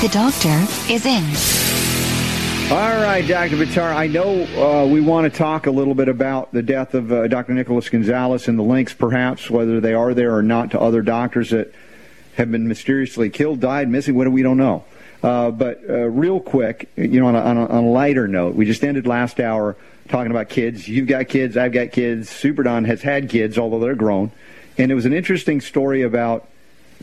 The doctor is in. All right, Dr. Buttar, I know uh, we want to talk a little bit about the death of uh, Dr. Nicholas Gonzalez and the links, perhaps, whether they are there or not, to other doctors that have been mysteriously killed, died, missing, what do we don't know. Uh, but uh, real quick, you know, on a, on, a, on a lighter note, we just ended last hour talking about kids. You've got kids, I've got kids. Super Don has had kids, although they're grown. And it was an interesting story about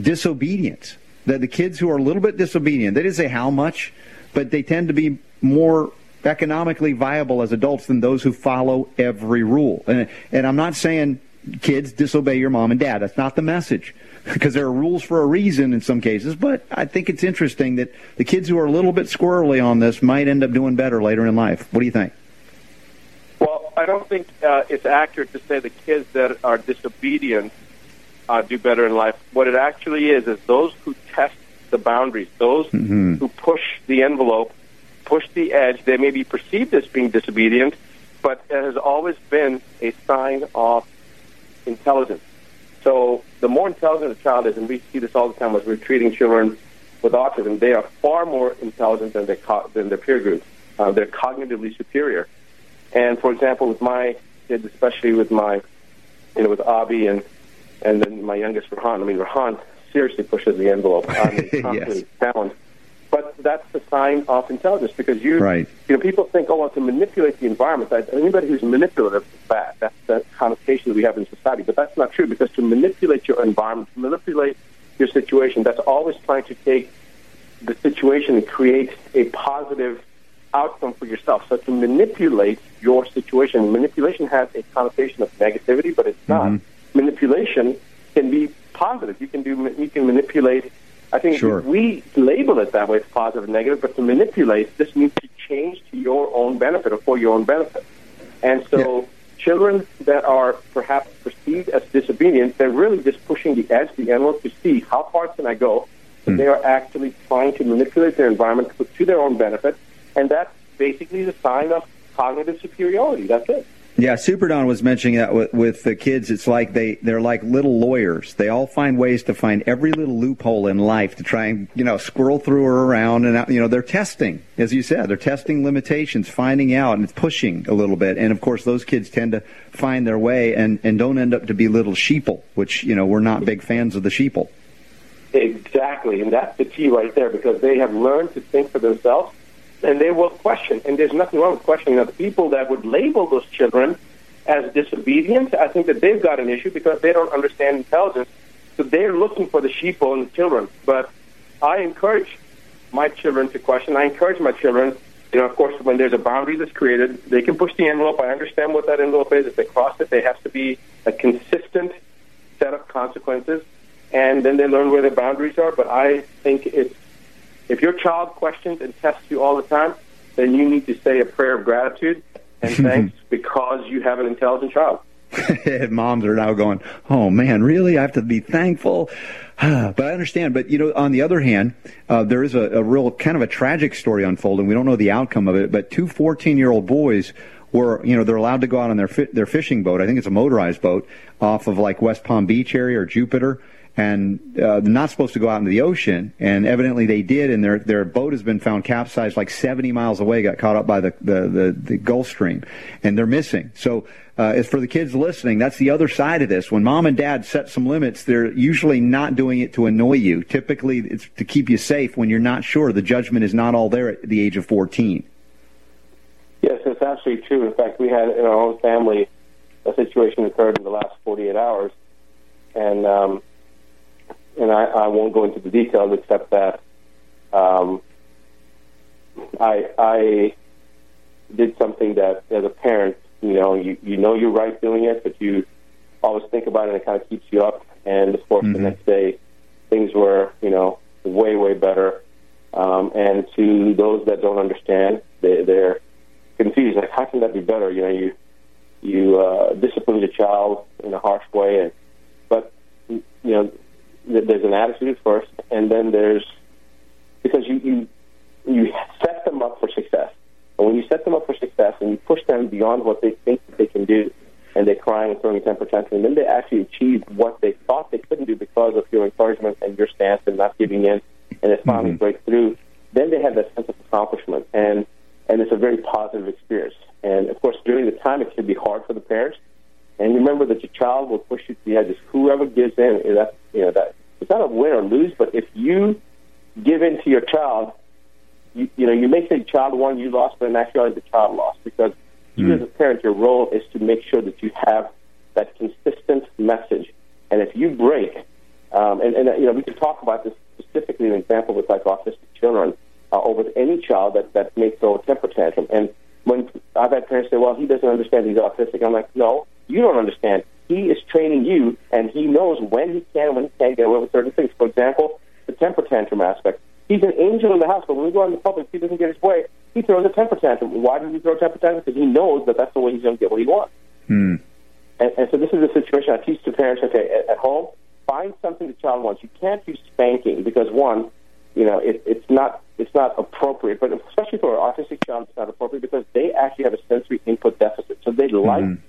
disobedience. That the kids who are a little bit disobedient, they didn't say how much, but they tend to be more economically viable as adults than those who follow every rule. And, and I'm not saying kids disobey your mom and dad. That's not the message. Because there are rules for a reason in some cases, but I think it's interesting that the kids who are a little bit squirrely on this might end up doing better later in life. What do you think? Well, I don't think uh, it's accurate to say the kids that are disobedient uh, do better in life. What it actually is is those who test the boundaries, those Mm-hmm. who push the envelope, push the edge. They may be perceived as being disobedient, but it has always been a sign of intelligence. So the more intelligent a child is, and we see this all the time as we're treating children with autism, they are far more intelligent than their, co- than their peer group. Uh, they're cognitively superior. And for example, with my kids, especially with my, you know, with Avi and and then my youngest Rahan. I mean, Rahan seriously pushes the envelope. I mean, constantly challenged. But that's a sign of intelligence because you, Right. you know, people think, oh, well, to manipulate the environment. That anybody who's manipulative is bad. That's the connotation that we have in society. But that's not true because to manipulate your environment, to manipulate your situation, that's always trying to take the situation and create a positive outcome for yourself. So to manipulate your situation, manipulation has a connotation of negativity, but it's not. Mm-hmm. Manipulation can be positive. You can do. You can manipulate. I think Sure. we label it that way, it's positive and negative. But to manipulate, this means to change to your own benefit or for your own benefit. And so, children that are perhaps perceived as disobedient, they're really just pushing the edge, the envelope to see how far can I go. But they are actually trying to manipulate their environment to, to their own benefit, and that's basically the sign of cognitive superiority. That's it. Yeah, Super Don was mentioning that with, with the kids. It's like they they're like little lawyers. They all find ways to find every little loophole in life to try and you know squirrel through or around. And you know they're testing, as you said, they're testing limitations, finding out, and it's pushing a little bit. And of course, those kids tend to find their way and and don't end up to be little sheeple, which you know we're not big fans of the sheeple. Exactly, and that's the key right there because they have learned to think for themselves and they will question. And there's nothing wrong with questioning. Now, the people that would label those children as disobedient, I think that they've got an issue because they don't understand intelligence. So they're looking for the sheeple in the children. But I encourage my children to question. I encourage my children, you know, of course, when there's a boundary that's created, they can push the envelope. I understand what that envelope is. If they cross it, there has to be a consistent set of consequences, and then they learn where their boundaries are. But I think it's if your child questions and tests you all the time, then you need to say a prayer of gratitude and thanks because you have an intelligent child. Moms are now going, "Oh man, really? I have to be thankful." but I understand. But you know, on the other hand, uh, there is a, a real kind of a tragic story unfolding. We don't know the outcome of it, but two 14-year-old boys were, you know, they're allowed to go out on their fi- their fishing boat. I think it's a motorized boat off of like West Palm Beach area or Jupiter. And uh, they're not supposed to go out into the ocean, and evidently they did, and their their boat has been found capsized like 70 miles away, got caught up by the the, the, the Gulf Stream, and they're missing. So uh, as for the kids listening, that's the other side of this. When mom and dad set some limits, they're usually not doing it to annoy you. Typically, it's to keep you safe when you're not sure. The judgment is not all there at the age of 14. Yes, it's absolutely true. In fact, we had in our own family a situation occurred in the last 48 hours, and um, and I, I won't go into the details except that um, I I did something that as a parent, you know, you you know you're right doing it, but you always think about it and it kind of keeps you up. And of course, the next day, things were you know way way better. Um, and to those that don't understand, they, they're confused. Like, how can that be better? You know, you you uh, discipline your child in a harsh way, and but you know, there's an attitude first, and then there's because you you you set them up for success. And when you set them up for success and you push them beyond what they think that they can do, and they're crying and throwing a temper tantrum, and then they actually achieve what they thought they couldn't do because of your encouragement and your stance and not giving in, and they finally mm-hmm. break through. Then they have that sense of accomplishment, and and it's a very positive experience. And of course, during the time, it can be hard for the parents. And remember that your child will push you to the edges. Whoever gives in, that you know that it's not a win or lose, but if you give in to your child, you, you know you may say child won, you lost, but in actuality the child lost because mm. you as a parent, your role is to make sure that you have that consistent message. And if you break, um, and, and you know we can talk about this specifically an example with like autistic children, uh, or with any child that that may throw a temper tantrum. And when I've had parents say, "Well, he doesn't understand he's autistic," I'm like, "No, you don't understand. He is training you, and he knows when he can and when he can't get away with certain things. For example, the temper tantrum aspect. He's an angel in the house, but when we go out in the public, he doesn't get his way. He throws a temper tantrum. Why does he throw a temper tantrum? Because he knows that that's the way he's going to get what he wants. Hmm. And, and so this is a situation I teach to parents. Okay, at, at home, find something the child wants. You can't use spanking because one, you know, it, it's not it's not appropriate. But especially for an autistic child, it's not appropriate because they actually have a sensory input deficit. So they like mm-hmm.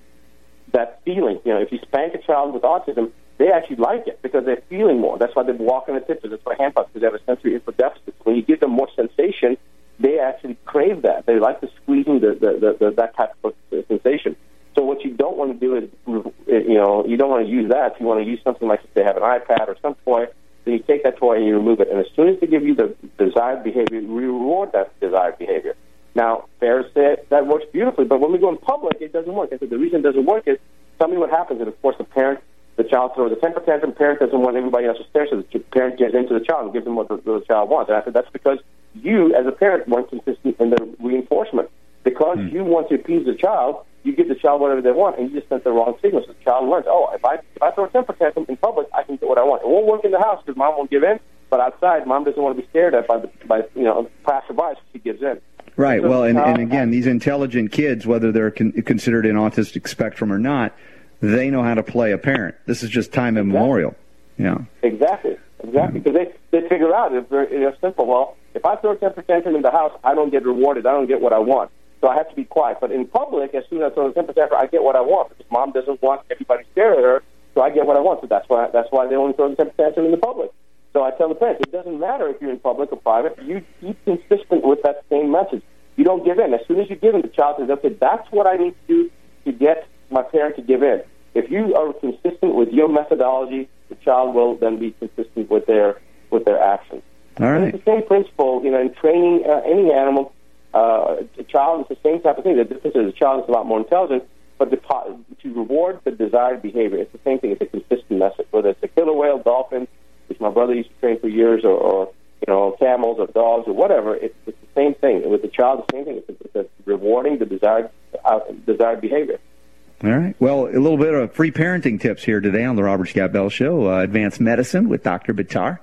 That feeling. You know, if you spank a child with autism, they actually like it because they're feeling more. That's why they walk on the tiptoes. That's why hand puffs because they have a sensory input deficit. When you give them more sensation, they actually crave that. They like the squeezing, the, the, the, the that type of sensation. So what you don't want to do is, you know, you don't want to use that. You want to use something like if they have an iPad or some toy then you take that toy and you remove it. And as soon as they give you the desired behavior, you reward that desired behavior. Now, fair say that works beautifully, but when we go in public, it doesn't work. I said the reason it doesn't work is tell me what happens. And of course, the parent, the child throws a temper tantrum. Parent doesn't want everybody else to stare, so the parent gets into the child and gives them what the, the child wants. And I said that's because you, as a parent, weren't consistent in the reinforcement. Because mm. you want to appease the child, you give the child whatever they want, and you just sent the wrong signal. So the child learns, oh, if I if I throw a temper tantrum in public, I can get what I want. It won't work in the house because mom won't give in, but outside, mom doesn't want to be stared at by the by you know passerbys. So she gives in. Right. So well, and, and again, these intelligent kids, whether they're con- considered an autistic spectrum or not, they know how to play a parent. This is just time immemorial. Yeah. Exactly. Exactly. Because they they figure out it's very it's simple. Well, if I throw a temper tantrum in the house, I don't get rewarded. I don't get what I want. So I have to be quiet. But in public, as soon as I throw a temper tantrum, I get what I want because mom doesn't want everybody staring at her. So I get what I want. So that's why that's why they only throw the temper tantrum in the public. So I tell the parents, it doesn't matter if you're in public or private. You keep consistent with that same message. You don't give in. As soon as you give in, the child says, "Okay, that's what I need to do to get my parent to give in." If you are consistent with your methodology, the child will then be consistent with their with their actions. All right. And it's the same principle, you know, in training uh, any animal uh, a child is the same type of thing. The difference is a child is a lot more intelligent, but the, to reward the desired behavior, it's the same thing. It's a consistent message. Whether it's a killer whale, dolphin, which my brother used to train for years, or, or you know, camels or dogs or whatever, it's, it's the same thing. With the child, the same thing. It's, it's, it's rewarding the desired uh, desired behavior. All right. Well, a little bit of free parenting tips here today on the Robert Scott Bell Show. Uh, advanced medicine with Dr. Buttar.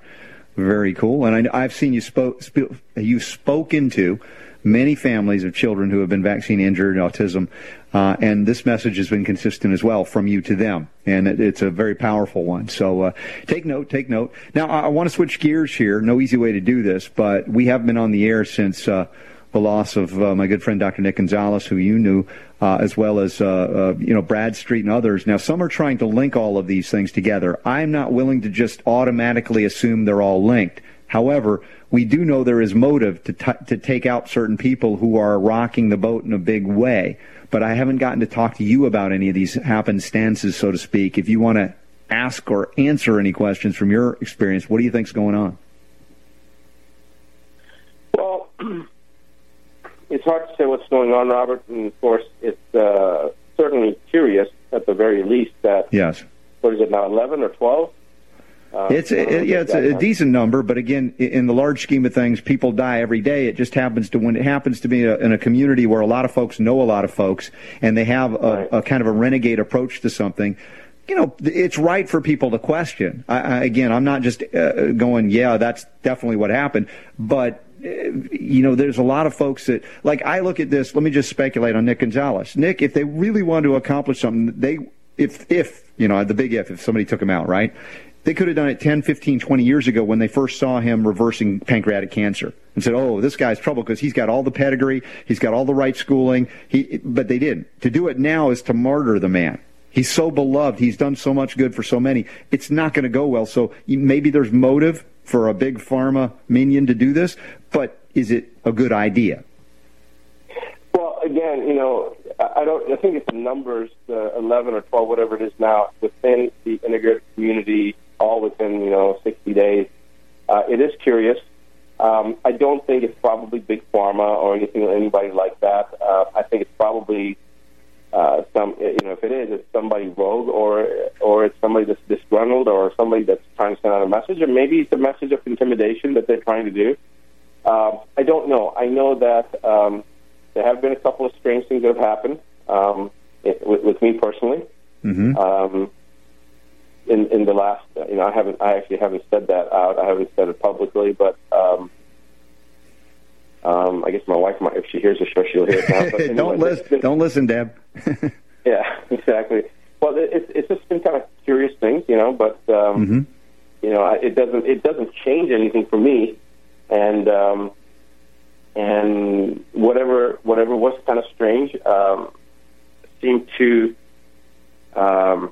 Very cool. And I, have seen you spoke, sp- you spoken to many families of children who have been vaccine injured, autism, uh, and this message has been consistent as well from you to them, and it, it's a very powerful one. So uh, take note, take note. Now I, I want to switch gears here. No easy way to do this, but we have been on the air since. Uh, the loss of uh, my good friend Dr. Nick Gonzalez, who you knew, uh, as well as uh, uh, you know Bradstreet and others. Now, some are trying to link all of these things together. I'm not willing to just automatically assume they're all linked. However, we do know there is motive to, t- to take out certain people who are rocking the boat in a big way. But I haven't gotten to talk to you about any of these happenstances, so to speak. If you want to ask or answer any questions from your experience, what do you think's going on? Well, it's hard to say what's going on, Robert. And of course, it's uh, certainly curious, at the very least, that yes. What is it now? Eleven or twelve uh, it's a, yeah, it's a, a, decent number, but again, in the large scheme of things, people die every day. It just happens to when it happens to be a, in a community where a lot of folks know a lot of folks, and they have a, right. a kind of a renegade approach to something. You know, it's right for people to question. I, I, again, I'm not just uh, going, yeah, that's definitely what happened, but you know, there's a lot of folks that, like, I look at this. Let me just speculate on Nick Gonzalez. Nick, if they really wanted to accomplish something, they, if, if, you know, the big if, if somebody took him out, right? They could have done it 10, 15, 20 years ago when they first saw him reversing pancreatic cancer and said, "Oh, this guy's trouble because he's got all the pedigree, he's got all the right schooling." He, but they didn't. To do it now is to martyr the man. He's so beloved. He's done so much good for so many. It's not going to go well. So maybe there's motive for a big pharma minion to do this, but is it a good idea? Well, again, you know, I don't. I think it's the numbers, the 11 or 12, whatever it is now, within the integrated community all within you know 60 days. Uh, it is curious. Um, I don't think it's probably big pharma or anything anybody like that. Uh, I think it's probably uh, some you know if it is, it's somebody rogue or or it's somebody that's disgruntled or somebody that's trying to send out a message or maybe it's a message of intimidation that they're trying to do. Uh, I don't know. I know that um, there have been a couple of strange things that have happened um, it, with, with me personally. Mm-hmm. Um, in in the last, you know, I haven't, I actually haven't said that out. I haven't said it publicly, but um, um, I guess my wife might, if she hears the show, she'll hear it now. But anyway, don't listen, don't listen, Deb. yeah, exactly. Well, it, it's just been kind of curious things, you know, but um, mm-hmm. you know, it doesn't it doesn't change anything for me, and um, and whatever whatever was kind of strange um, seemed to. Um,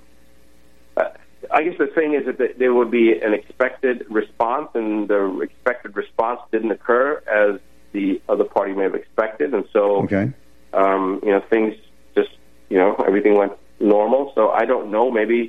I guess the thing is that there would be an expected response, and the expected response didn't occur as the other party may have expected, and so okay. um, you know things just you know everything went normal. So I don't know, maybe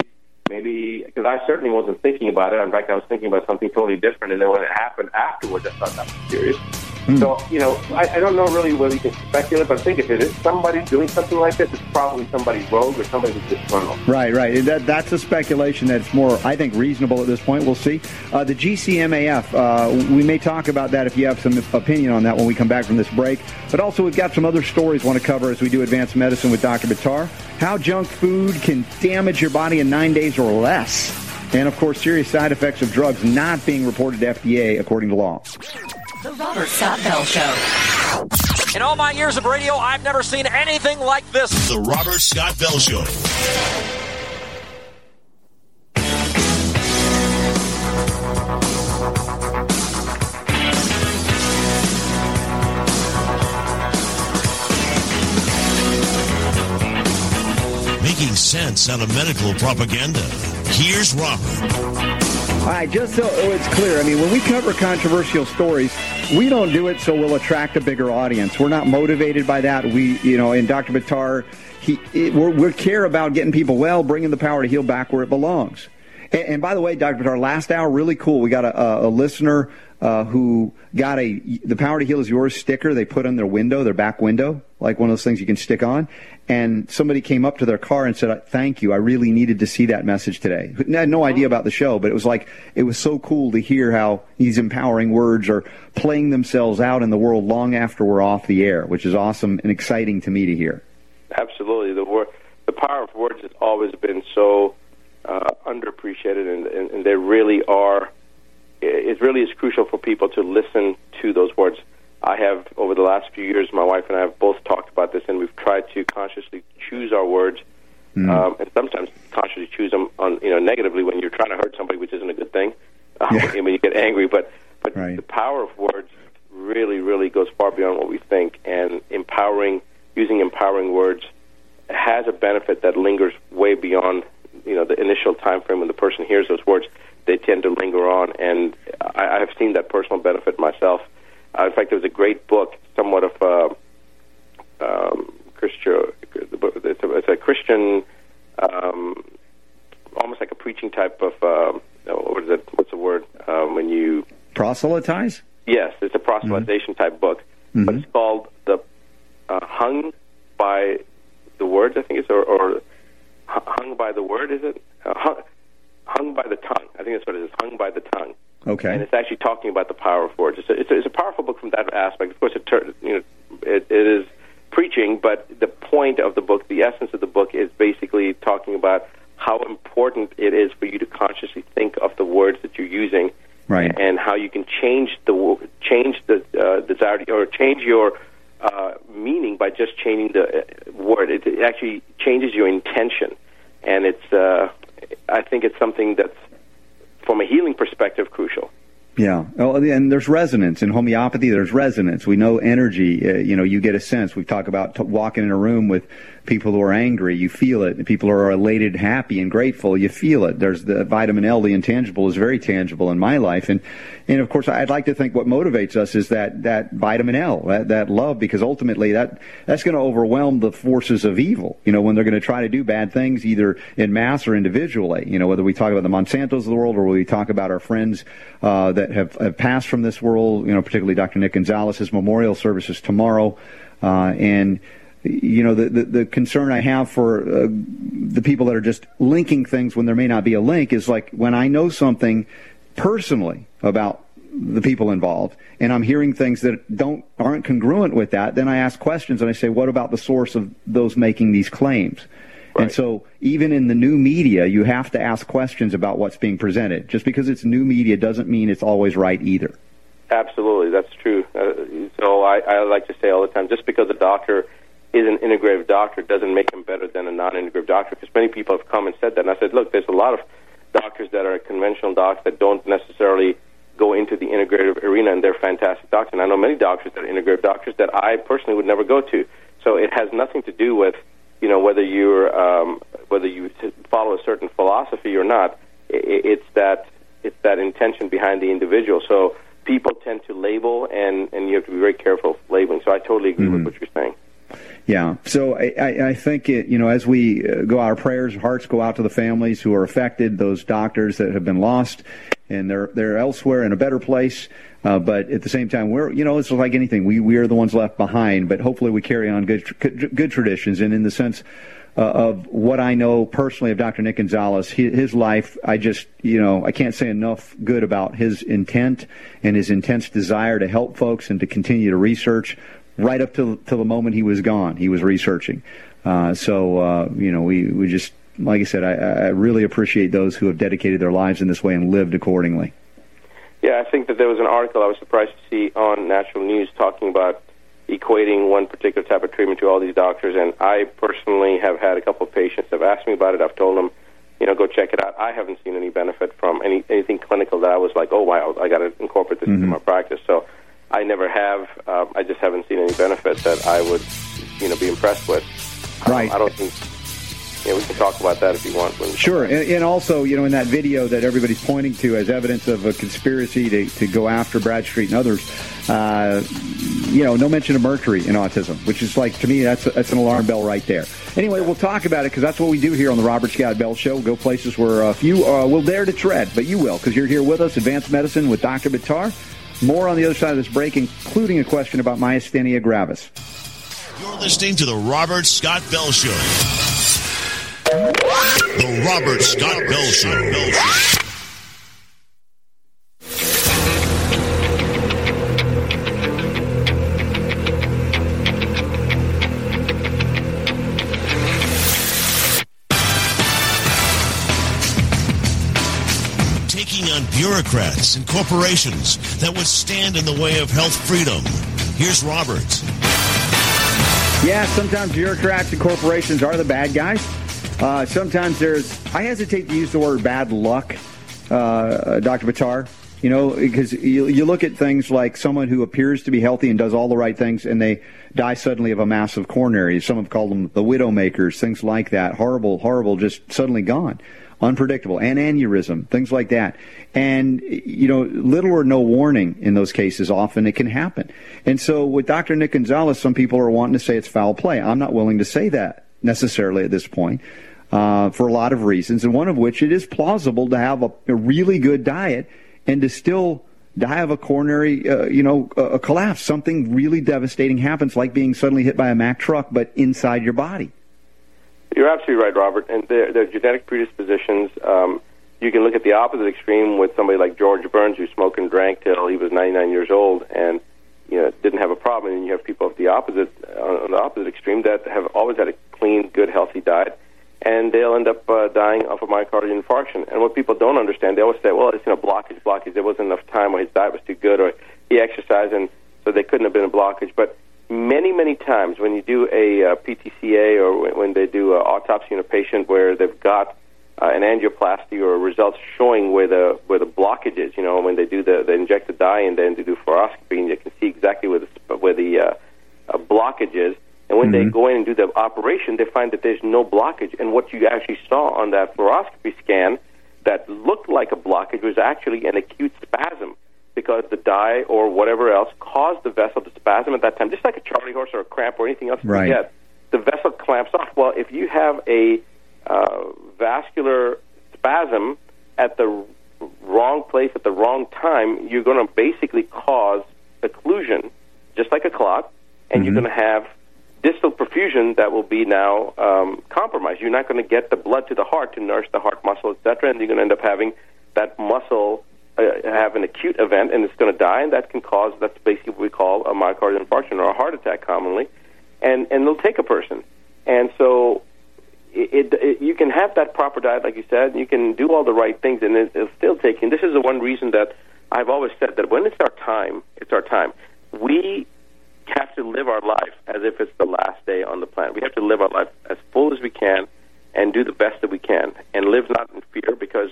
maybe because I certainly wasn't thinking about it. In fact, I was thinking about something totally different, and then when it happened afterwards, I thought that was serious. Mm. So, you know, I, I don't know really whether you can speculate, but I think if it is somebody doing something like this, it's probably somebody rogue or somebody who's disgruntled. Right, right. That, that's a speculation that's more, I think, reasonable at this point. We'll see. Uh, the GCMAF, uh, we may talk about that if you have some opinion on that when we come back from this break. But also, we've got some other stories want to cover as we do advanced medicine with Dr. Buttar. How junk food can damage your body in nine days or less. And, of course, serious side effects of drugs not being reported to FDA according to law. The Robert Scott Bell Show. In all my years of radio, I've never seen anything like this. The Robert Scott Bell Show. Making sense out of medical propaganda. Here's Robert. All right, just so it's clear, I mean, when we cover controversial stories, we don't do it so we'll attract a bigger audience. We're not motivated by that. We, you know, in Dr. Buttar, he, we we care about getting people well, bringing the power to heal back where it belongs. And, and by the way, Dr. Buttar, last hour, really cool. We got a, a, listener uh, who got a the power to heal is yours sticker they put on their window, their back window, like one of those things you can stick on. And somebody came up to their car and said, "Thank you. I really needed to see that message today." I had no idea about the show, but it was like it was so cool to hear how these empowering words are playing themselves out in the world long after we're off the air, which is awesome and exciting to me to hear. Absolutely, the the power of words has always been so uh, underappreciated, and, and, and they really are it really is crucial for people to listen to those words. I have, over the last few years, my wife and I have both talked about this, and we've tried to consciously choose our words, mm. um, and sometimes consciously choose them on, you know, negatively when you're trying to hurt somebody, which isn't a good thing, uh, yeah. when you get angry. But but right. the power of words really, really goes far beyond what we think, and empowering, using empowering words, has a benefit that lingers way beyond, you know, the initial time frame when the person hears those words they tend to linger on. And I, I have seen that personal benefit myself. Uh, in fact, there was a great book, somewhat of uh, um, Christian. It's a, it's a Christian, um, almost like a preaching type of. Uh, what is it? What's the word um, when you proselytize? Yes, it's a proselytization mm-hmm. type book, mm-hmm. but it's called the uh, hung by the words. I think it's or, or hung by the word. Is it? Uh, hung, hung by the tongue. I think that's what it is. Hung by the tongue. Okay. And it's actually talking about the power of words. It's a, it's a, it's a powerful book from that aspect. Of course, it you know it, it is preaching, but the point of the book, the essence of the book, is basically talking about how important it is for you to consciously think of the words that you're using Right. and how you can change the change the uh, desire or change your uh, meaning by just changing the uh, word. It, it actually changes your intention, and it's. Uh, I think it's something that's, from a healing perspective, crucial. Yeah. Oh, and there's resonance in homeopathy. There's resonance. We know energy. Uh, you know, you get a sense. We talk about t- walking in a room with people who are angry. You feel it. People who are elated, happy, and grateful. You feel it. There's the vitamin L. The intangible is very tangible in my life, and and of course, I'd like to think what motivates us is that that vitamin L, that, that love, because ultimately that that's going to overwhelm the forces of evil. You know, when they're going to try to do bad things, either in mass or individually. You know, whether we talk about the Monsantos of the world or we talk about our friends uh, that have, have passed from this world. You know, particularly Dr. Nick Gonzalez's memorial services tomorrow, uh, and you know the, the, the concern I have for uh, the people that are just linking things when there may not be a link is like when I know something personally about the people involved and I'm hearing things that don't aren't congruent with that, then I ask questions and I say, what about the source of those making these claims? And so even in the new media, you have to ask questions about what's being presented. Just because it's new media doesn't mean it's always right either. Absolutely, that's true. Uh, so I, I like to say all the time, just because a doctor is an integrative doctor doesn't make him better than a non-integrative doctor. Because many people have come and said that, and I said, look, there's a lot of doctors that are conventional docs that don't necessarily go into the integrative arena, and they're fantastic doctors. And I know many doctors that are integrative doctors that I personally would never go to. So it has nothing to do with you know whether you're um, whether you follow a certain philosophy or not. It's that it's that intention behind the individual. So people tend to label, and and you have to be very careful labeling. So I totally agree with what you're saying. Yeah. So I, I, think it, you know, as we uh, go, our prayers, hearts go out to the families who are affected, those doctors that have been lost, and they're they're elsewhere in a better place. Uh, but at the same time, we're you know, it's like anything. We we are the ones left behind, but hopefully we carry on good good, good traditions. And in the sense uh, of what I know personally of Dr. Nick Gonzalez, his, his life, I just you know, I can't say enough good about his intent and his intense desire to help folks and to continue to research right up till till the moment he was gone. He was researching. Uh, so uh, you know, we we just like I said, I, I really appreciate those who have dedicated their lives in this way and lived accordingly. Yeah, I think that there was an article I was surprised to see on national news talking about equating one particular type of treatment to all these doctors. And I personally have had a couple of patients that have asked me about it. I've told them, you know, go check it out. I haven't seen any benefit from any anything clinical that I was like, oh wow, I got to incorporate this into my practice. So I never have. Um, I just haven't seen any benefit that I would, you know, be impressed with. Right. I don't think. You know, we can talk about that if you want. When Sure, and, and also, you know, in that video that everybody's pointing to as evidence of a conspiracy to, to go after Bradstreet and others, uh, you know, no mention of mercury in autism, which is like to me that's that's an alarm bell right there. Anyway, we'll talk about it because that's what we do here on the Robert Scott Bell Show. We'll Go places where uh, few uh, will dare to tread, but you will because you're here with us. Advanced Medicine with Dr. Buttar. More on the other side of this break, including a question about myasthenia gravis. You're listening to the Robert Scott Bell Show. The Robert Scott Bell Show. Bell Show. Bureaucrats and corporations that would stand in the way of health freedom. Here's Robert. Yeah, sometimes bureaucrats and corporations are the bad guys. Uh, sometimes there's, I hesitate to use the word bad luck, uh, Dr. Buttar. You know, because you, you look at things like someone who appears to be healthy and does all the right things, and they die suddenly of a massive coronary. Some have called them the widow makers, things like that. Horrible, horrible, just suddenly gone. Unpredictable. An aneurysm, things like that. And, you know, little or no warning in those cases, often it can happen. And so with Dr. Nick Gonzalez, some people are wanting to say it's foul play. I'm not willing to say that necessarily at this point. Uh, for a lot of reasons, and one of which it is plausible to have a, a really good diet and to still die of a coronary, uh, you know, a, a collapse. Something really devastating happens, like being suddenly hit by a Mack truck, but inside your body. You're absolutely right, Robert. And there are genetic predispositions. Um, you can look at the opposite extreme with somebody like George Burns, who smoked and drank till he was 99 years old, and you know didn't have a problem. And you have people at the opposite, on the opposite extreme, that have always had a clean, good, healthy diet. and they'll end up uh, dying of a myocardial infarction. And what people don't understand, they always say, well, it's you know blockage, blockage. There wasn't enough time, or his diet was too good, or he exercised, and so they couldn't have been a blockage. But many, many times when you do a uh, PTCA or when, when they do an autopsy on a patient where they've got uh, an angioplasty or results showing where the where the blockage is, you know, when they do the they inject the dye and then they do fluoroscopy and you can see exactly where the where the uh, uh, blockage is. And when Mm-hmm. they go in and do the operation, they find that there's no blockage. And what you actually saw on that fluoroscopy scan that looked like a blockage was actually an acute spasm because the dye or whatever else caused the vessel to spasm at that time, just like a charley horse or a cramp or anything else Right. you get. The vessel clamps off. Well, if you have a uh, vascular spasm at the wrong place at the wrong time, you're going to basically cause occlusion, just like a clot, and you're going to have distal perfusion that will be now um, compromised. You're not going to get the blood to the heart to nourish the heart muscle, etc., and you're going to end up having that muscle Uh, have an acute event, and it's going to die, and that can cause that's basically what we call a myocardial infarction or a heart attack commonly, and and it'll take a person, and so it, it, it, you can have that proper diet, like you said, you can do all the right things, and it, it'll still take. And this is the one reason that I've always said that when it's our time, it's our time. We have to live our life as if it's the last day on the planet. We have to live our life as full as we can, and do the best that we can, and live not in fear, because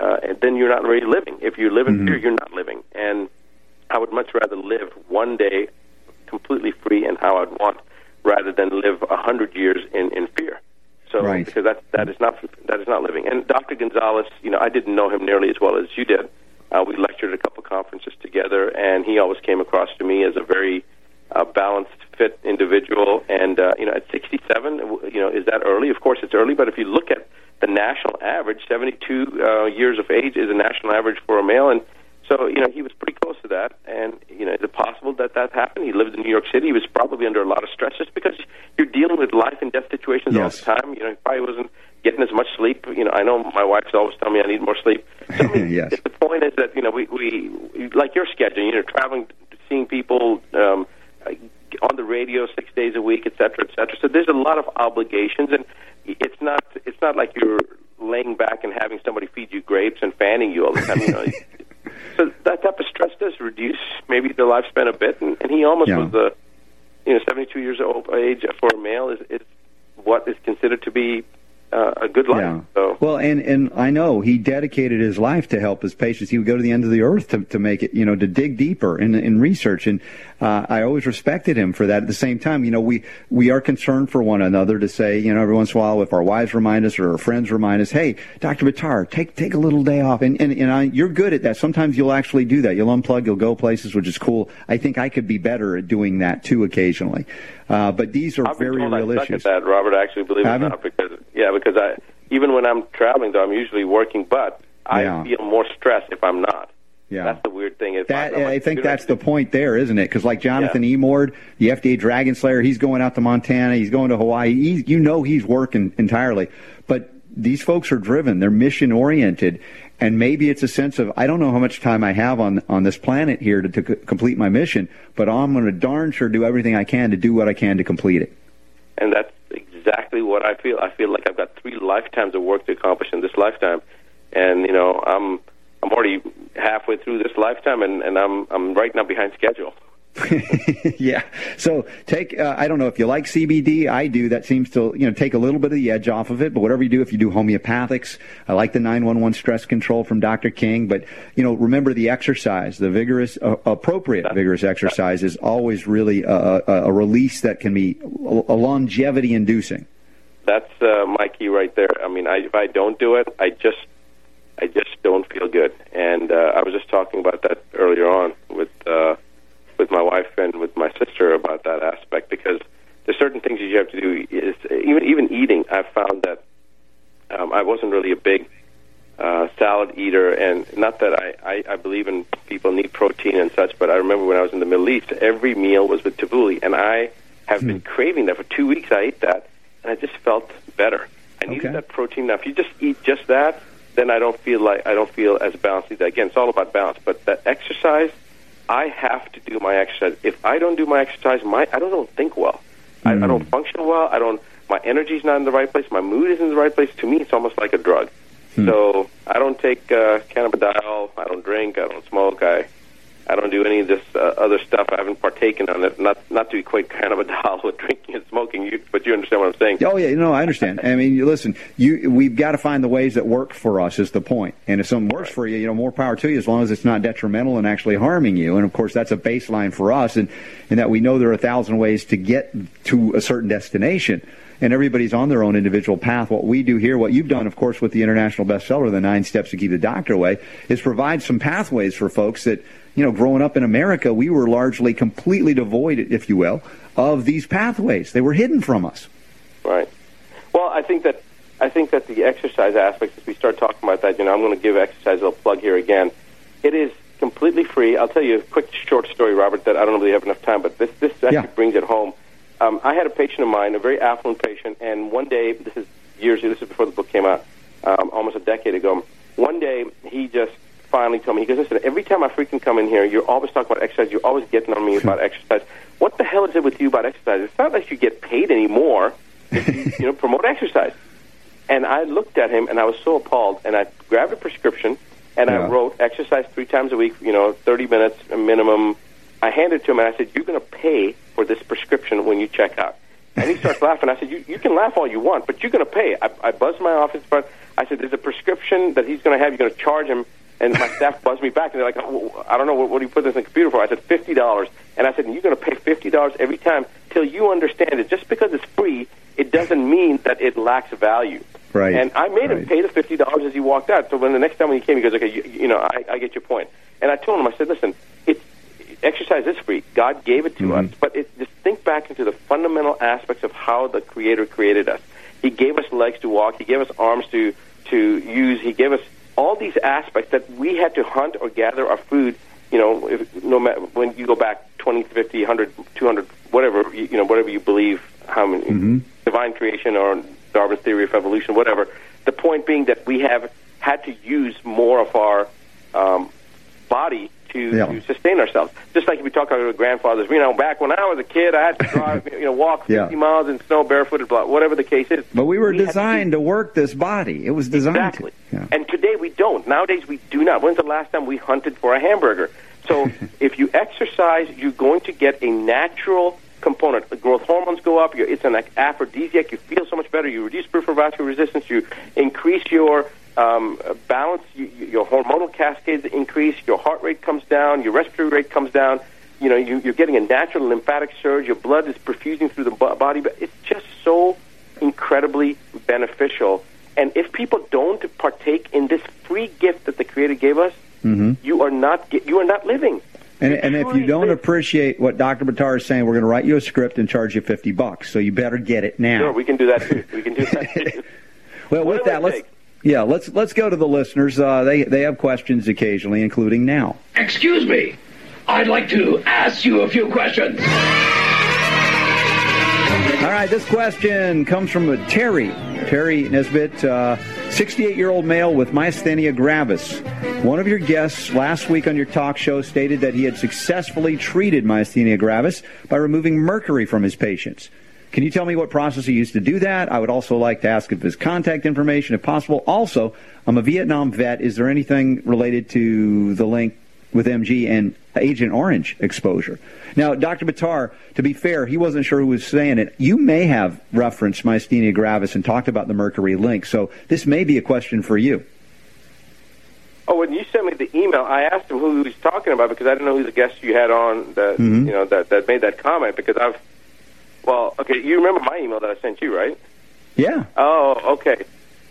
uh, and then you're not really living. If you live in fear, you're not living. And I would much rather live one day completely free and how I'd want, rather than live a hundred years in in fear. So Right. because that that is not that is not living. And Dr. Gonzalez, you know, I didn't know him nearly as well as you did. Uh, we lectured at a couple conferences together, and he always came across to me as a very uh, balanced, fit individual. And uh, you know, at 67, w- you know, is that early? Of course, it's early. But if you look at the national average, 72 uh, years of age is a national average for a male, and so you know he was pretty close to that. And you know, is it possible that that happened? He lived in New York City. He was probably under a lot of stress just because you're dealing with life and death situations all the time. You know, he probably wasn't getting as much sleep. You know, I know my wife's always telling me I need more sleep. So, I mean, Yes. The point is that you know we we like your schedule. You know, traveling, seeing people. Um, on the radio six days a week, et cetera, et cetera. So there's a lot of obligations, and it's not it's not like you're laying back and having somebody feed you grapes and fanning you all the time. You know, so that type of stress does reduce maybe the lifespan a bit. And, and he almost Yeah. was the you know 72 years old age for a male is is what is considered to be uh, a good life. Yeah. So Well, and and I know he dedicated his life to help his patients. He would go to the end of the earth to, to make it, you know, to dig deeper in in research. And uh, I always respected him for that. At the same time, you know, we we are concerned for one another to say, you know, every once in a while, if our wives remind us or our friends remind us, hey, Doctor Buttar, take take a little day off. And and and I, you're good at that. Sometimes you'll actually do that. You'll unplug. You'll go places, which is cool. I think I could be better at doing that too occasionally. Uh, but these are very I real suck issues. at that, Robert. Actually, believe it or not, because yeah, because I even when I'm traveling, though, I'm usually working, but I Yeah. feel more stress if I'm not. Yeah. That's the weird thing. If That I'm, I think that's the point there, isn't it? Because like Jonathan E. Mord, the FDA Dragon Slayer, he's going out to Montana, he's going to Hawaii. He, you know, he's working entirely. But these folks are driven; they're mission oriented, and maybe it's a sense of I don't know how much time I have on on this planet here to, to c- complete my mission, but I'm going to darn sure do everything I can to do what I can to complete it. and that's exactly what I feel. I feel like I've got three lifetimes of work to accomplish in this lifetime, and you know, I'm I'm already halfway through this lifetime, and, and I'm I'm right now behind schedule. yeah. So take. Uh, I don't know if you like CBD. I do. That seems to you know take a little bit of the edge off of it. But whatever you do, if you do homeopathics, I like the 911 stress control from Dr. King. But you know, remember the exercise, the vigorous, uh, appropriate vigorous exercise is always really a, a, release that can be a, a longevity inducing. That's uh, my key right there. I mean, I, if I don't do it, I just I just don't feel good. And uh, I was just talking about that earlier on with uh, with my wife and with my sister about that aspect because there's certain things that you have to do. Is even even eating, I've found that um, I wasn't really a big uh, salad eater, and not that I, I, I believe in people need protein and such, but I remember when I was in the Middle East, every meal was with tabbouleh, and I have been craving that for two weeks. I ate that, and I just felt better. I needed Okay. that protein. Now, if you just eat just that, then I don't feel like I don't feel as balanced. Either. Again, it's all about balance. But that exercise, I have to do my exercise. If I don't do my exercise, my I don't, don't think well. I, I don't function well. I don't. My energy's not in the right place. My mood isn't in the right place. To me, it's almost like a drug. So I don't take uh, cannabidiol. I don't drink. I don't smoke. I I don't do any of this uh, other stuff. I haven't partaken on it. Not not to equate cannabidiol with drinking smoking. You, but you understand what I'm saying? Oh yeah, no, I understand. I mean, you listen, you we've got to find the ways that work for us is the point. And if something works for you, you know, more power to you as long as it's not detrimental and actually harming you. And of course, that's a baseline for us, and and that we know there are a thousand ways to get to a certain destination. And everybody's on their own individual path. What we do here, what you've done, of course, with the international bestseller, The Nine Steps to Keep the Doctor Away, is provide some pathways for folks that you know, growing up in America, we were largely completely devoid, if you will, of these pathways. They were hidden from us. Right. Well, I think that I think that the exercise aspect, as we start talking about that, you know, I'm going to give exercise a little plug here again. It is completely free. I'll tell you a quick short story, Robert, that I don't know if we have enough time, but this this actually Yeah. brings it home. Um, I had a patient of mine, a very affluent patient, and one day, this is years, this is before the book came out, um, almost a decade ago. One day, he just finally told me, he goes, listen, every time I freaking come in here, you're always talking about exercise. You're always getting on me about hmm. exercise. What the hell is it with you about exercise? It's not like you get paid anymore. you know, promote exercise. And I looked at him, and I was so appalled. And I grabbed a prescription, and I wrote exercise three times a week. You know, thirty minutes minimum. I handed it to him, and I said, "You're going to pay for this prescription when you check out." And he starts laughing. I said, you, "You can laugh all you want, but you're going to pay." I, I buzzed my office front. I said, "There's a prescription that he's going to have. You're going to charge him." And my staff buzzed me back, and they're like, oh, "I don't know what, what do you put this in the computer for?" I said, 50 dollars." And I said, "You're going to pay fifty dollars every time till you understand it. Just because it's free, it doesn't mean that it lacks value." Right. And I made him pay the fifty dollars as he walked out. So when the next time when he came, he goes, "Okay, you, you know, I, I get your point." And I told him, I said, "Listen, it's exercise is free. God gave it to mm-hmm. us, but it, just think back into the fundamental aspects of how the Creator created us. He gave us legs to walk. He gave us arms to to use. He gave us all these aspects that we had to hunt or gather our food. You know, if, no matter when you go back 20, 50, 100, 200, whatever you, you know, whatever you believe, how many divine creation or Darwin's theory of evolution, whatever. The point being that we have had to use more of our um, body to, Yeah. to sustain ourselves. Just like we talk about our grandfathers, you know, back when I was a kid, I had to drive, you know, walk 50 Yeah. miles in snow barefooted, blah, whatever the case is. But we were to designed to work this body. It was designed Exactly. to. Yeah. And today we don't. Nowadays we do not. When's the last time we hunted for a hamburger? So if you exercise, you're going to get a natural component. The growth hormones go up. It's an aphrodisiac. You feel so much better. You reduce peripheral vascular resistance. You increase your um, balance. You, you- your hormonal cascades increase. Your heart rate comes down. Your respiratory rate comes down. You know, you, you're getting a natural lymphatic surge. Your blood is perfusing through the body. But it's just so incredibly beneficial. And if people don't partake in this free gift that the Creator gave us, Mhm. you are not you are not living. And, and if you don't appreciate what Dr. Buttar is saying, we're going to write you a script and charge you 50 bucks. So you better get it now. Sure, we can do that too. We can do that too. Well, with that, let's. Yeah, let's let's go to the listeners. Uh, they they have questions occasionally, including now. Excuse me. I'd like to ask you a few questions. All right, this question comes from Terry. Terry Nesbitt, uh, 68-year-old male with myasthenia gravis. One of your guests last week on your talk show stated that he had successfully treated myasthenia gravis by removing mercury from his patients. Can you tell me what process he used to do that? I would also like to ask if his contact information, if possible. Also, I'm a Vietnam vet. Is there anything related to the link with MG and Agent Orange exposure? Now, Dr. Buttar, to be fair, he wasn't sure who was saying it. You may have referenced myasthenia gravis and talked about the mercury link, so this may be a question for you. Oh, when you sent me the email, I asked him who he was talking about because I didn't know who the guest you had on that Mhm. you know that that made that comment. Because I've well, okay, you remember my email that I sent you, right? Yeah. Oh, okay.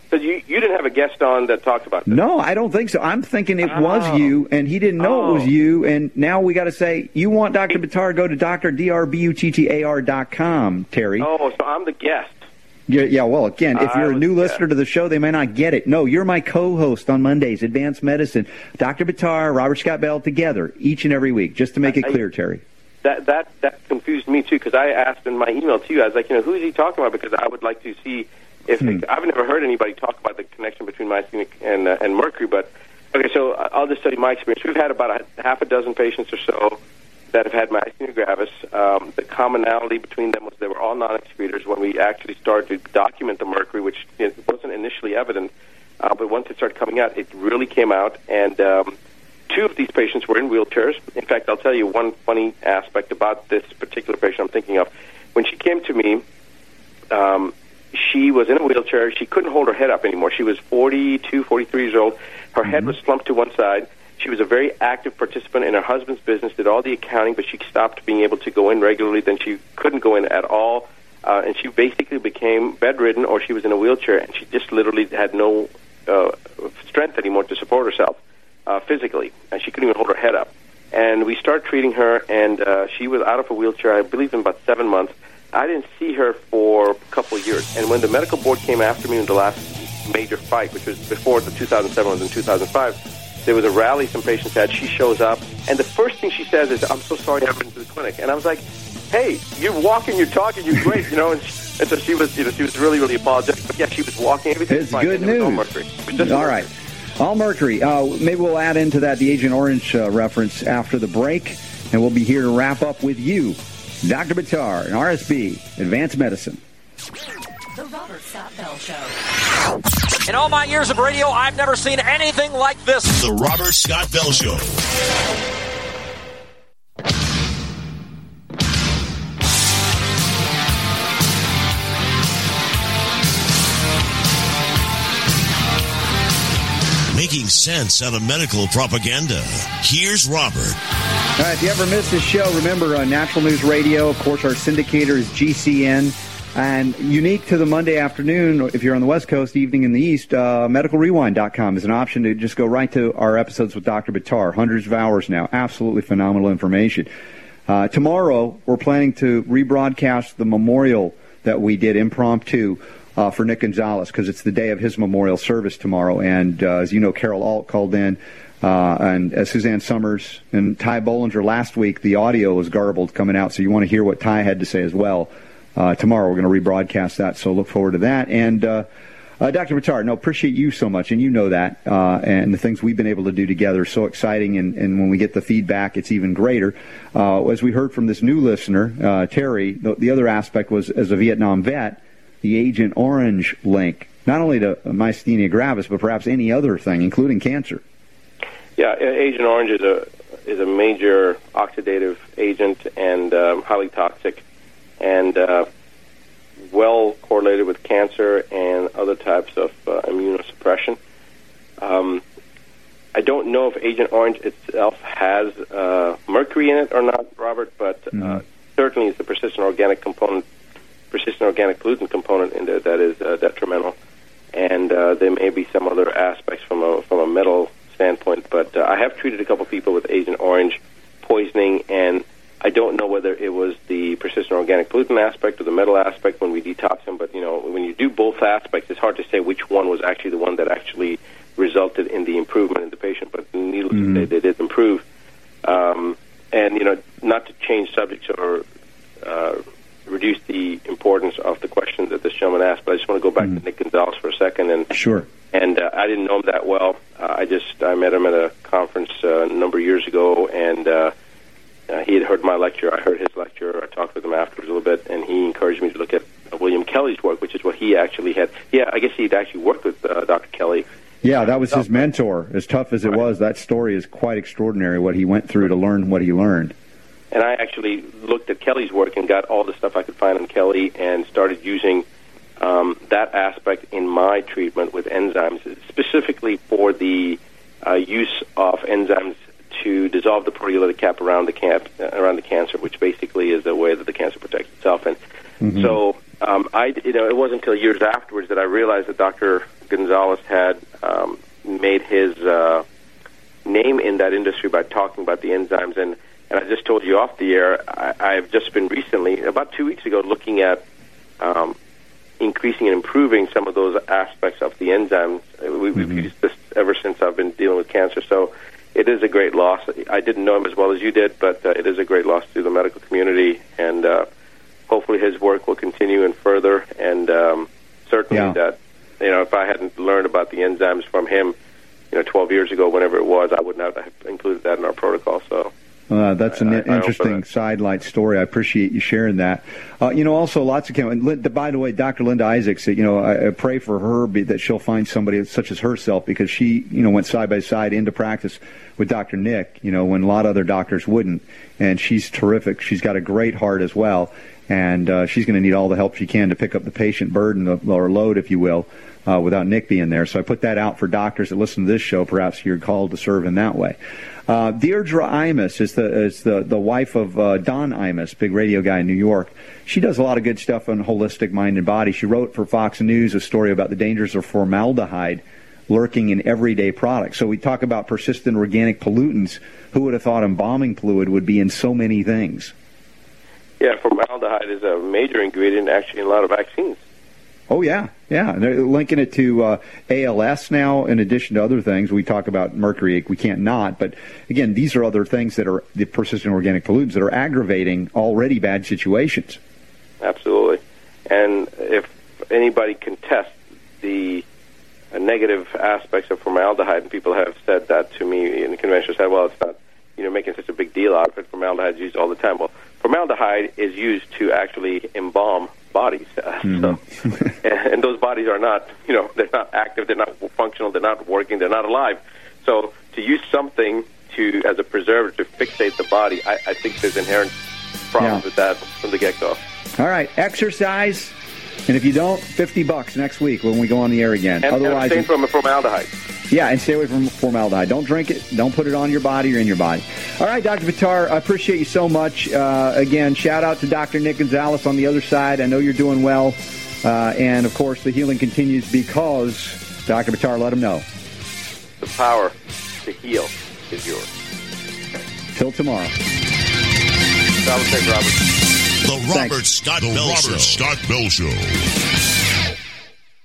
So you you didn't have a guest on that talked about this. No, I don't think so. I'm thinking it Oh. was you, and he didn't know it was Oh. you, and now we got to say, you want Dr. Buttar, go to drdrbuttar dot com, Terry. Oh, so I'm the guest. Yeah, yeah, well, again, if you're a new listener to the show, they may not get it. No, you're my co-host on Mondays, Advanced Medicine. Dr. Buttar, Robert Scott Bell together each and every week, just to make it clear, Terry. That that that confused me too because I asked in my email to you. I was like, you know, who is he talking about? Because I would like to see if Hmm. I've never heard anybody talk about the connection between myasthenia and uh, and mercury. But okay, so I'll just tell you my experience. We've had about a half a dozen patients or so that have had myasthenia gravis. Um, the commonality between them was they were all non-excretors. When we actually started to document the mercury, which wasn't initially evident, uh, but once it started coming out, it really came out. And um, two of these patients were in wheelchairs. In fact, I'll tell you one funny aspect about this particular patient I'm thinking of. When she came to me, um, she was in a wheelchair. She couldn't hold her head up anymore. She was 42, 43 years old. Her head was slumped to one side. She was a very active participant in her husband's business, did all the accounting, but she stopped being able to go in regularly. Then she couldn't go in at all. Uh, and she basically became bedridden or she was in a wheelchair and she just literally had no uh, strength anymore to support herself uh, physically. And she couldn't even hold her head up. And we started treating her, and uh, she was out of a wheelchair, I believe, in about seven months. I didn't see her for a couple of years. And when the medical board came after me in the last major fight, which was before the 2007 was in 2005, there was a rally some patients had. She shows up, and the first thing she says is, "I'm so sorry I haven't been to the clinic." And I was like, "Hey, you're walking, you're talking, you're great," you know. And, she, and so she was, you know, she was really, really apologetic. But yeah, she was walking. Everything It's was fine. good and there was no news. mercury. It was just All right. All mercury. Uh, maybe we'll add into that the Agent Orange uh, reference after the break, and we'll be here to wrap up with you, Dr. Buttar, and RSB, Advanced Medicine. The Robert Scott Bell Show. In all my years of radio, I've never seen anything like this. The Robert Scott Bell Show. Out of medical propaganda. Here's Robert. All right, if you ever missed this show, remember uh, Natural News Radio. Of course, our syndicator is GCN. And unique to the Monday afternoon, if you're on the West Coast, evening in the East, uh, medicalrewind.com is an option to just go right to our episodes with Dr. Buttar. Hundreds of hours now. Absolutely phenomenal information. Uh, tomorrow, we're planning to rebroadcast the memorial that we did impromptu uh, for Nick Gonzalez because it's the day of his memorial service tomorrow. And uh, as you know, Carol Alt called in, uh, and uh, Suzanne Somers and Ty Bollinger last week. The audio was garbled coming out, so you want to hear what Ty had to say as well. Uh, tomorrow, we're going to rebroadcast that, so look forward to that. And uh, uh, Dr. Buttar, no, appreciate you so much, and you know that, uh, and the things we've been able to do together so exciting. And, and when we get the feedback, it's even greater. Uh, as we heard from this new listener, Terry, the, the other aspect was as a Vietnam vet, the Agent Orange link, not only to myasthenia gravis, but perhaps any other thing, including cancer. Yeah, Agent Orange is a is a major oxidative agent and um, highly toxic, and uh, well correlated with cancer and other types of uh, immunosuppression. Um, I don't know if Agent Orange itself has uh, mercury in it or not, Robert, but uh, certainly it's a persistent organic component, persistent organic pollutant component in there that is uh, detrimental. And uh, there may be some other aspects from a from a metal standpoint, but uh, I have treated a couple people with Agent Orange poisoning, and I don't know whether it was the persistent organic pollutant aspect or the metal aspect when we detox them. But you know, when you do both aspects, it's hard to say which one was actually the one that actually resulted in the improvement in the patient. But needless to say, they did improve. Um, and you know, not to change subjects or uh, reduce the importance of the question that this gentleman asked, but I just want to go back to Nick Gonzalez for a second. And Sure. and uh, I didn't know him that well. Uh, I just I met him at a conference uh, a number of years ago, and uh, uh, he had heard my lecture. I heard his lecture. I talked with him afterwards a little bit, and he encouraged me to look at uh, William Kelley's work, which is what he actually had. Yeah, I guess he'd actually worked with uh, Dr. Kelley. Yeah, that was his mentor. As tough as it was, that story is quite extraordinary. What he went through to learn what he learned. And I actually looked at Kelley's work and got all the stuff I could find on Kelley and started using um, that aspect in my treatment with enzymes, specifically for the uh, use of enzymes to dissolve the proteolytic cap around the cap uh, around the cancer, which basically is the way that the cancer protects itself. And so um, I, you know, it wasn't until years afterwards that I realized that Dr. Gonzalez had um, made his uh, name in that industry by talking about the enzymes. And, and I just told you off the air, I, I've just been recently, about two weeks ago, looking at um, increasing and improving some of those aspects of the enzymes. Uh, We, We've used this ever since I've been dealing with cancer. So it is a great loss. I didn't know him as well as you did, but uh, it is a great loss to the medical community. And uh, hopefully his work will continue and further. And um, certainly Yeah. that, you know, if I hadn't learned about the enzymes from him, you know, 12 years ago, whenever it was, I would not have included that in our protocol. So Uh, that's an I- I interesting sidelight story. I appreciate you sharing that. Uh, you know, also lots of and by the way, Dr. Linda Isaacs. You know, I, I pray for her be, that she'll find somebody such as herself because she, you know, went side by side into practice with Dr. Nick. You know, when a lot of other doctors wouldn't, and she's terrific. She's got a great heart as well, and uh, she's going to need all the help she can to pick up the patient burden or load, if you will. Uh, without Nick being there. So I put that out for doctors that listen to this show. Perhaps you're called to serve in that way. Uh, Deirdre Imus is the is the, the wife of uh, Don Imus, big radio guy in New York. She does a lot of good stuff on holistic mind and body. She wrote for Fox News a story about the dangers of formaldehyde lurking in everyday products. So we talk about persistent organic pollutants. Who would have thought embalming fluid would be in so many things? Yeah, formaldehyde is a major ingredient actually in a lot of vaccines. Oh yeah, yeah. And they're linking it to uh, ALS now, in addition to other things. We talk about mercury. We can't not, but again, these are other things that are the persistent organic pollutants that are aggravating already bad situations. Absolutely. And if anybody contests the uh, negative aspects of formaldehyde, and people have said that to me in the convention, said, "Well, it's not, you know, making such a big deal out of it. Formaldehyde is used all the time." Well, formaldehyde is used to actually embalm bodies. Uh, So, and those bodies are not, you know, they're not active, they're not functional, they're not working, they're not alive. So to use something to as a preservative to fixate the body, I, I think there's inherent problems Yeah. with that from the get-go. All right, exercise, and if you don't, fifty bucks next week when we go on the air again. And, Otherwise, and from formaldehyde. yeah, and stay away from formaldehyde. Don't drink it. Don't put it on your body or in your body. All right, Dr. Buttar, I appreciate you so much. Uh, again, shout out to Dr. Nick Gonzalez on the other side. I know you're doing well, uh, and of course, the healing continues because Dr. Buttar let him know. The power to heal is yours. Till tomorrow. Solid Robert. The Robert Scott The Bell Robert Show. Scott Bell Show.